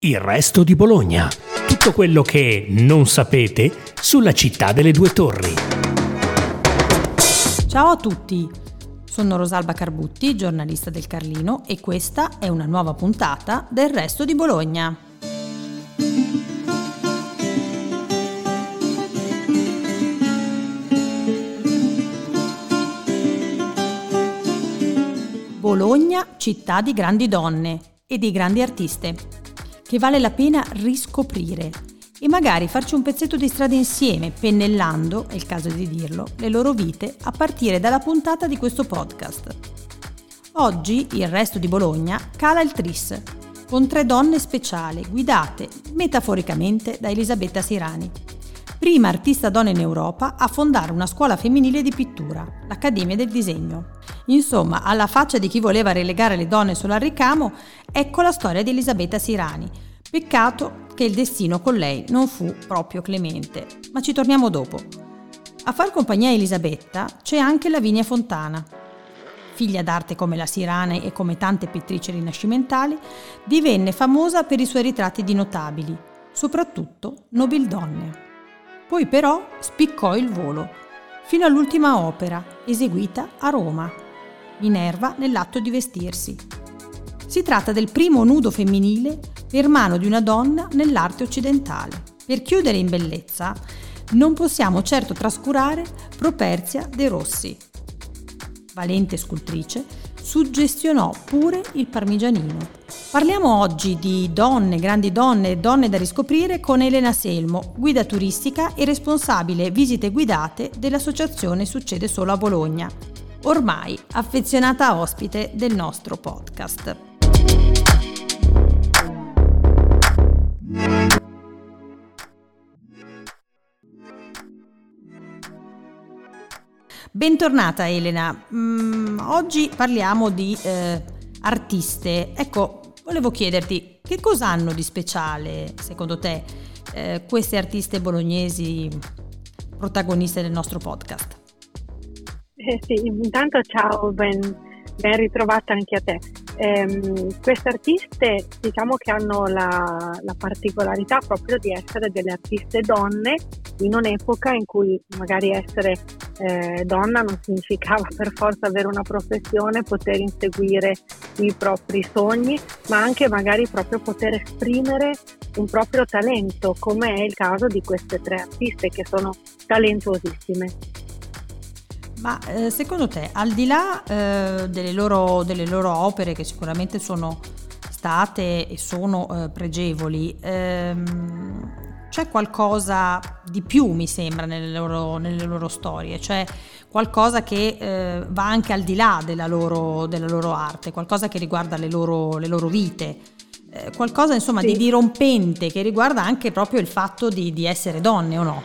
Il resto di Bologna. Tutto quello che non sapete sulla città delle due torri. Ciao a tutti, sono Rosalba Carbutti, giornalista del Carlino e questa è una nuova puntata del resto di Bologna. Bologna, città di grandi donne e di grandi artiste che vale la pena riscoprire e magari farci un pezzetto di strada insieme, pennellando, è il caso di dirlo, le loro vite a partire dalla puntata di questo podcast. Oggi il resto di Bologna cala il tris, con tre donne speciali guidate metaforicamente da Elisabetta Sirani, prima artista donna in Europa a fondare una scuola femminile di pittura, l'Accademia del Disegno. Insomma, alla faccia di chi voleva relegare le donne solo al ricamo, ecco la storia di Elisabetta Sirani. Peccato che il destino con lei non fu proprio clemente, ma ci torniamo dopo. A far compagnia a Elisabetta c'è anche Lavinia Fontana. Figlia d'arte come la Sirani e come tante pittrici rinascimentali, divenne famosa per i suoi ritratti di notabili, soprattutto nobildonne. Poi però spiccò il volo, fino all'ultima opera, eseguita a Roma, Minerva nell'atto di vestirsi. Si tratta del primo nudo femminile per mano di una donna nell'arte occidentale. Per chiudere in bellezza, non possiamo certo trascurare Properzia De Rossi. Valente scultrice, suggestionò pure il parmigianino. Parliamo oggi di donne, grandi donne e donne da riscoprire con Elena Selmo, guida turistica e responsabile visite guidate dell'associazione Succede Solo a Bologna, ormai affezionata ospite del nostro podcast. Bentornata Elena, mm, oggi parliamo di eh, artiste. Ecco, volevo chiederti che cosa hanno di speciale, secondo te, eh, queste artiste bolognesi protagoniste del nostro podcast? Eh sì, intanto ciao, ben, ben ritrovata anche a te. Ehm, queste artiste diciamo che hanno la, la, particolarità proprio di essere delle artiste donne in un'epoca in cui magari essere eh, donna non significava per forza avere una professione, poter inseguire i propri sogni, ma anche magari proprio poter esprimere un proprio talento, come è il caso di queste tre artiste che sono talentuosissime. Ma eh, secondo te, al di là eh, delle, loro, delle, loro, opere che sicuramente sono state e sono eh, pregevoli, ehm, c'è qualcosa di più, mi sembra, nelle loro, nelle loro storie, cioè qualcosa che eh, va anche al di là della loro, della loro, arte, qualcosa che riguarda le loro, le loro vite, eh, qualcosa insomma sì. di dirompente che riguarda anche proprio il fatto di, di essere donne o no?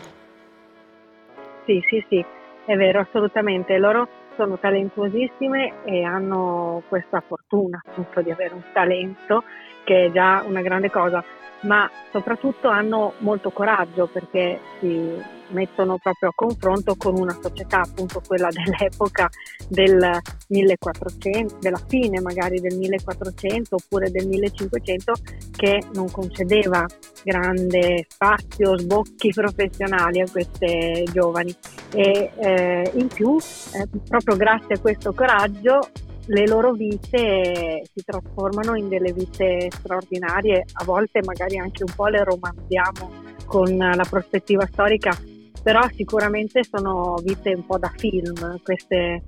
Sì, sì, sì. È vero, assolutamente. Loro sono talentuosissime e hanno questa fortuna appunto di avere un talento che è già una grande cosa ma soprattutto hanno molto coraggio perché si mettono proprio a confronto con una società, appunto quella dell'epoca del 1400, della fine magari del 1400 oppure del 1500, che non concedeva grande spazio, sbocchi professionali a queste giovani. E eh, in più eh, proprio grazie a questo coraggio le loro vite si trasformano in delle vite straordinarie, a volte magari anche un po' le romanziamo con la prospettiva storica, però sicuramente sono vite un po' da film queste,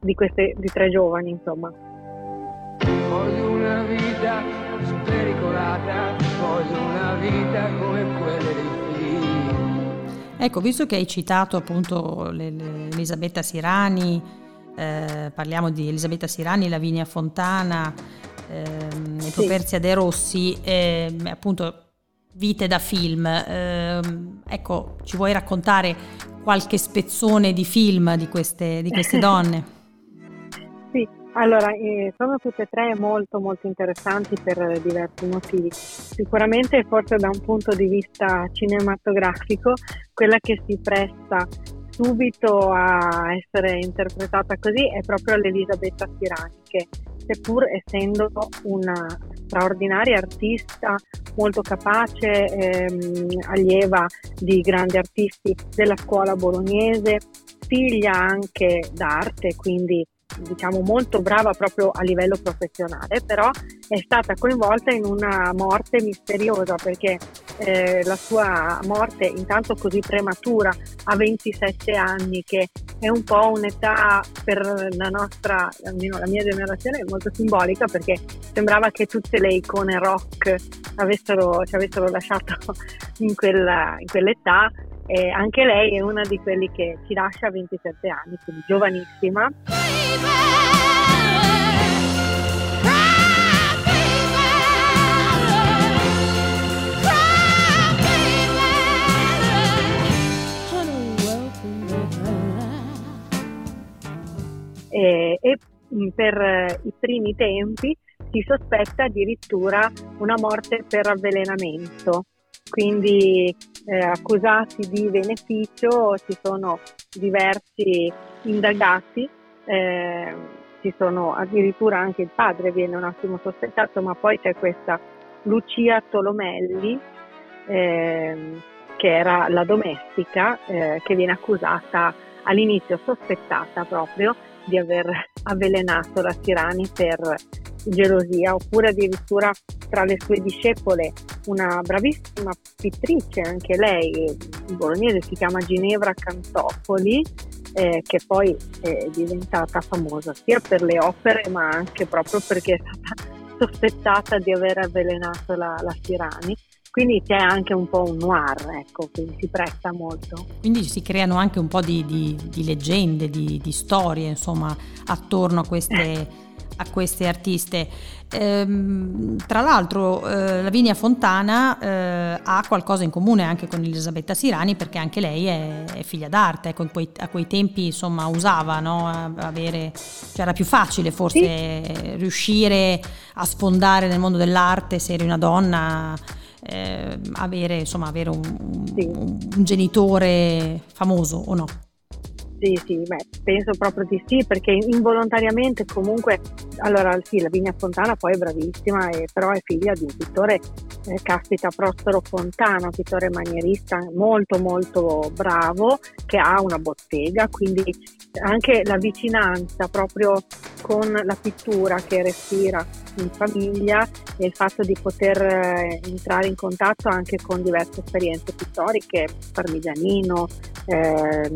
di queste di tre giovani, insomma. Voglio una vita spericolata, voglio una vita come quelle dei film. Ecco, visto che hai citato appunto Elisabetta Sirani, eh, parliamo di Elisabetta Sirani, Lavinia Fontana, ehm, sì. Properzia De Rossi, eh, appunto vite da film. Eh, ecco, ci vuoi raccontare qualche spezzone di film di queste, di queste donne? sì, allora, eh, sono tutte e tre molto molto interessanti per diversi motivi. Sicuramente forse da un punto di vista cinematografico, quella che si presta subito a essere interpretata così è proprio l'Elisabetta Sirani che seppur essendo una straordinaria artista, molto capace, ehm, allieva di grandi artisti della scuola bolognese, figlia anche d'arte, quindi diciamo molto brava proprio a livello professionale, però è stata coinvolta in una morte misteriosa perché eh, la sua morte intanto così prematura a 27 anni che è un po' un'età per la nostra, almeno la mia generazione, molto simbolica perché sembrava che tutte le icone rock avessero, ci avessero lasciato in, quella, in quell'età e anche lei è una di quelli che ci lascia a 27 anni, quindi giovanissima. E, e per i primi tempi si sospetta addirittura una morte per avvelenamento. Quindi eh, accusati di beneficio ci sono diversi indagati, eh, ci sono addirittura anche il padre viene un attimo sospettato, ma poi c'è questa Lucia Tolomelli eh, che era la domestica eh, che viene accusata all'inizio sospettata proprio di aver avvelenato la Tirani per gelosia, oppure addirittura tra le sue discepole una bravissima pittrice, anche lei, bolognese si chiama Ginevra Cantopoli, eh, che poi è diventata famosa sia per le opere ma anche proprio perché è stata sospettata di aver avvelenato la, la Sirani. Quindi c'è anche un po' un noir, ecco, quindi si presta molto. Quindi si creano anche un po' di, di, di leggende, di, di, storie, insomma, attorno a queste a queste artiste. Ehm, tra l'altro eh, Lavinia Fontana eh, ha qualcosa in comune anche con Elisabetta Sirani perché anche lei è, è figlia d'arte, ecco, quei, a quei tempi insomma usava no, avere, cioè era più facile forse sì. riuscire a sfondare nel mondo dell'arte se eri una donna. Eh, avere, insomma, avere un, sì. un, un genitore famoso o no? Sì, sì, beh, penso proprio di sì, perché involontariamente comunque, allora sì, la Vigna Fontana poi è bravissima, e, però è figlia di un pittore, eh, caspita, Prospero Fontana, pittore manierista molto molto bravo, che ha una bottega, quindi anche la vicinanza proprio con la pittura che respira in famiglia e il fatto di poter eh, entrare in contatto anche con diverse esperienze pittoriche, Parmigianino, eh,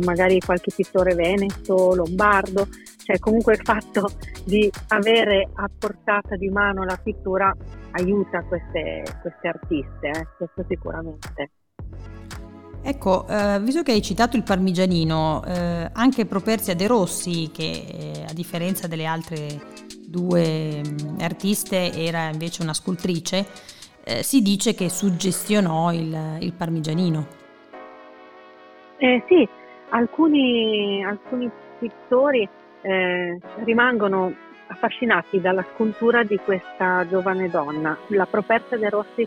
Magari qualche pittore veneto, lombardo, cioè comunque il fatto di avere a portata di mano la pittura aiuta queste, queste artiste, eh, questo sicuramente. Ecco, eh, visto che hai citato il parmigianino, eh, anche Properzia De Rossi, che eh, a differenza delle altre due mh, mm, artiste era invece una scultrice, eh, si dice che suggestionò il, il parmigianino. Eh, sì, alcuni, alcuni pittori eh, rimangono affascinati dalla scultura di questa giovane donna. La Properzia De Rossi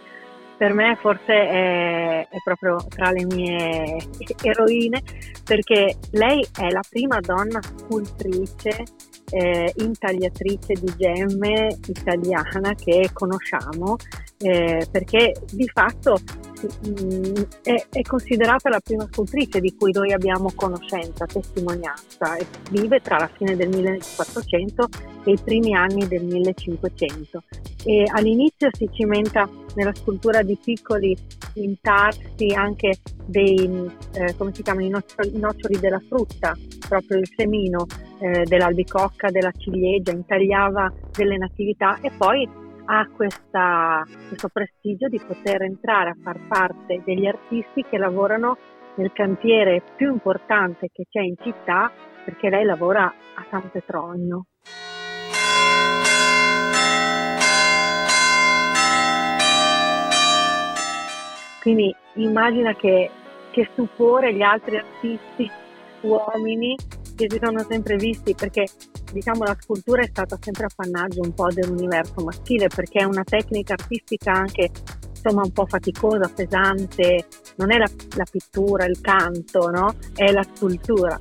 per me forse è, è, proprio tra le mie eroine perché lei è la prima donna scultrice eh, intagliatrice di gemme italiana che conosciamo eh, perché di fatto mh, mm, è, è, considerata la prima scultrice di cui noi abbiamo conoscenza, testimonianza e vive tra la fine del 1400 e i primi anni del 1500 e all'inizio si cimenta nella scultura di piccoli intarsi anche dei, eh, come si chiamano, i noccioli, noccioli della frutta, proprio il semino eh, dell'albicocca, della ciliegia, intagliava delle natività e poi ha questa, questo prestigio di poter entrare a far parte degli artisti che lavorano nel cantiere più importante che c'è in città perché lei lavora a San Petronio. Quindi immagina che, che stupore gli altri artisti uomini che si sono sempre visti perché diciamo la scultura è stata sempre appannaggio un po' dell'universo maschile perché è una tecnica artistica anche insomma un po' faticosa, pesante, non è la, la pittura, il canto, no? È la scultura.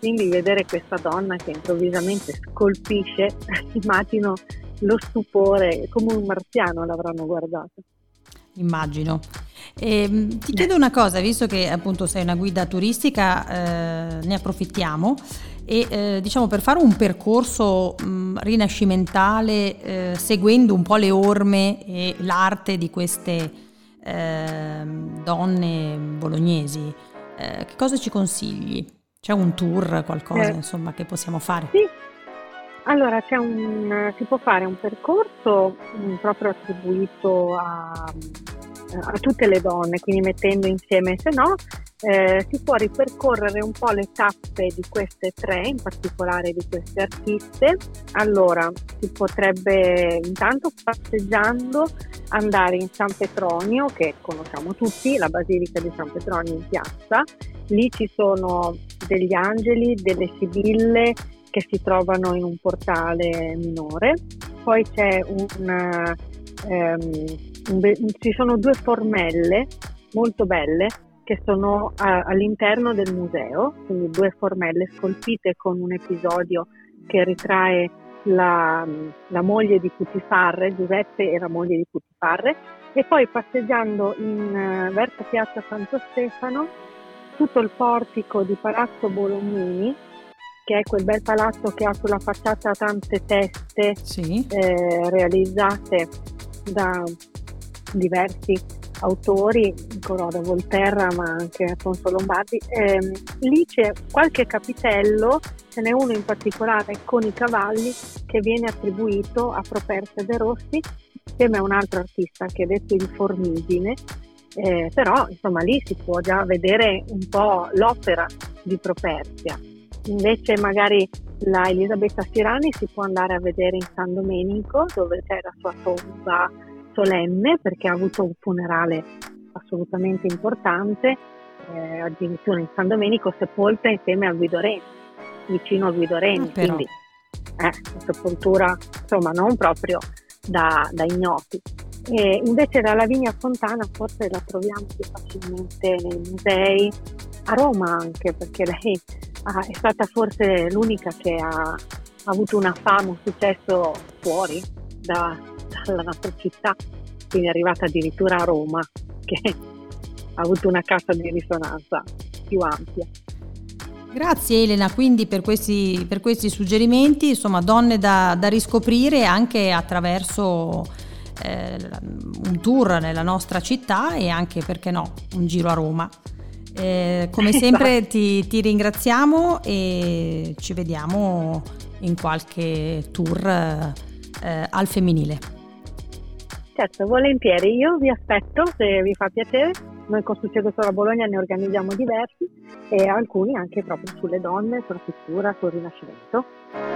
Quindi vedere questa donna che improvvisamente scolpisce, immagino lo stupore, come un marziano l'avranno guardato. Immagino. E, ehm, ti chiedo una cosa, visto che appunto sei una guida turistica, eh, ne approfittiamo e eh, diciamo per fare un percorso mh, rinascimentale eh, seguendo un po' le orme e l'arte di queste ehm, donne bolognesi, eh, che cosa ci consigli? C'è un tour, qualcosa eh, insomma che possiamo fare? Sì, allora un, si può fare un percorso um, proprio attribuito a, a, tutte le donne, quindi mettendo insieme, se no eh, si può ripercorrere un po' le tappe di queste tre, in particolare di queste artiste. Allora si potrebbe intanto passeggiando andare in San Petronio, che conosciamo tutti, la Basilica di San Petronio in piazza. Lì ci sono degli angeli, delle sibille che si trovano in un portale minore. Poi c'è un, um, un, ci sono due formelle molto belle che sono a, all'interno del museo, quindi due formelle scolpite con un episodio che ritrae la, la moglie di Putifarre, Giuseppe e la moglie di Putifarre, e poi passeggiando in, verso Piazza Santo Stefano, tutto il portico di Palazzo Bolognini, che è quel bel palazzo che ha sulla facciata tante teste sì. eh, realizzate da diversi autori, ancora da Volterra ma anche Alfonso Lombardi, eh, lì c'è qualche capitello, ce n'è uno in particolare con i cavalli che viene attribuito a Properse De Rossi insieme a un altro artista che è detto il Formigine, eh, però insomma lì si può già vedere un po' l'opera di Properzia. Invece magari la Elisabetta Sirani si può andare a vedere in San Domenico dove c'è la sua tomba solenne perché ha avuto un funerale assolutamente importante, eh, addirittura in San Domenico sepolta insieme a Guido Reni, vicino a Guido Reni, ah, quindi eh, sepoltura insomma non proprio da, da ignoti. E invece la Lavinia Fontana forse la troviamo più facilmente nei musei, a Roma anche perché lei ah, è stata forse l'unica che ha, ha avuto una fama, un successo fuori da, dalla nostra città, quindi è arrivata addirittura a Roma, che ha avuto una cassa di risonanza più ampia. Grazie Elena quindi per questi, per questi suggerimenti, insomma donne da, da riscoprire anche attraverso eh, un tour nella nostra città e anche perché no un giro a Roma. Eh, come sempre ti, ti, ringraziamo e ci vediamo in qualche tour eh, al femminile. Certo, volentieri. Io vi aspetto se vi fa piacere. Noi con Succedo Solo a Bologna ne organizziamo diversi e alcuni anche proprio sulle donne, sulla pittura, sul rinascimento.